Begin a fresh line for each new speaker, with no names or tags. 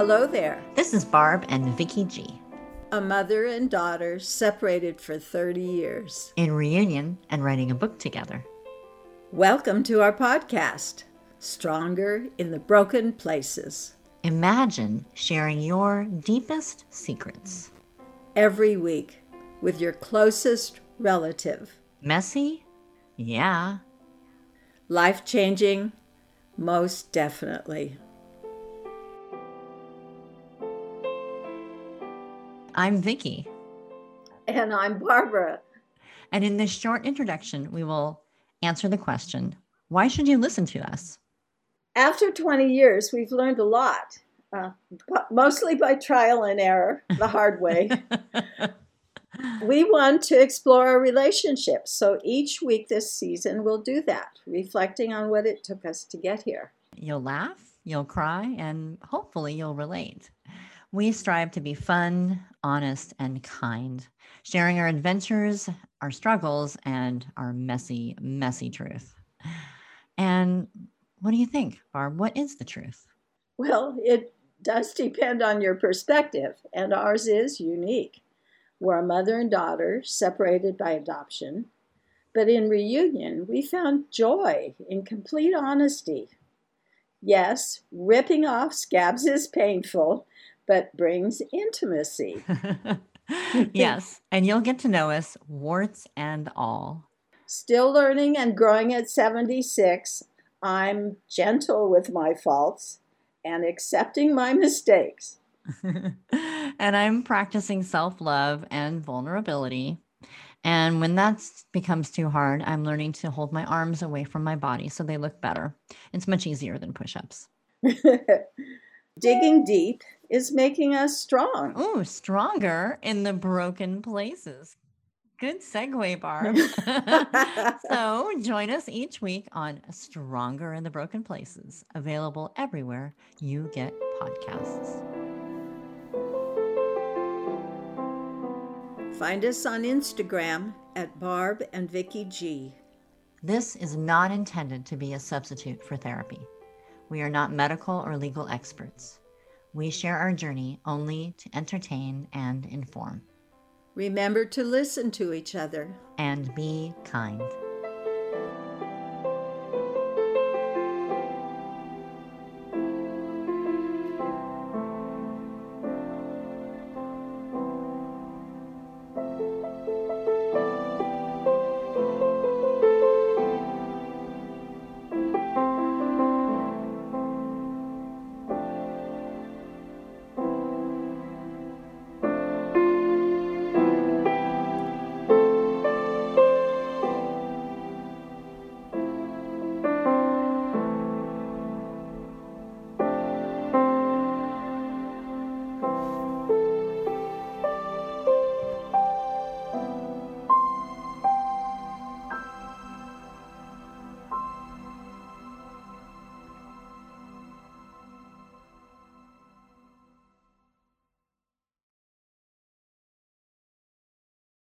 Hello there.
This is Barb and Vicky G.
A mother and daughter separated for 30 years.
In reunion and writing a book together.
Welcome to our podcast, Stronger in the Broken Places.
Imagine sharing your deepest secrets.
Every week with your closest relative.
Messy? Yeah.
Life changing? Most definitely.
I'm Vicky.
And I'm Barbara.
And in this short introduction, we will answer the question why should you listen to us?
After 20 years, we've learned a lot, uh, mostly by trial and error, the hard way. we want to explore our relationships. So each week this season, we'll do that, reflecting on what it took us to get here.
You'll laugh, you'll cry, and hopefully you'll relate. We strive to be fun, honest, and kind, sharing our adventures, our struggles, and our messy, messy truth. And what do you think, Barb? What is the truth?
Well, it does depend on your perspective, and ours is unique. We're a mother and daughter separated by adoption, but in reunion, we found joy in complete honesty. Yes, ripping off scabs is painful, but brings intimacy.
yes, and you'll get to know us, warts and all.
Still learning and growing at 76, I'm gentle with my faults and accepting my mistakes.
and I'm practicing self love and vulnerability. And when that becomes too hard, I'm learning to hold my arms away from my body so they look better. It's much easier than push ups.
Digging deep is making us strong.
Oh, stronger in the broken places. Good segue, Barb. so join us each week on Stronger in the Broken Places, available everywhere you get podcasts.
Find us on Instagram at Barb and Vicky G.
This is not intended to be a substitute for therapy. We are not medical or legal experts. We share our journey only to entertain and inform.
Remember to listen to each other
and be kind.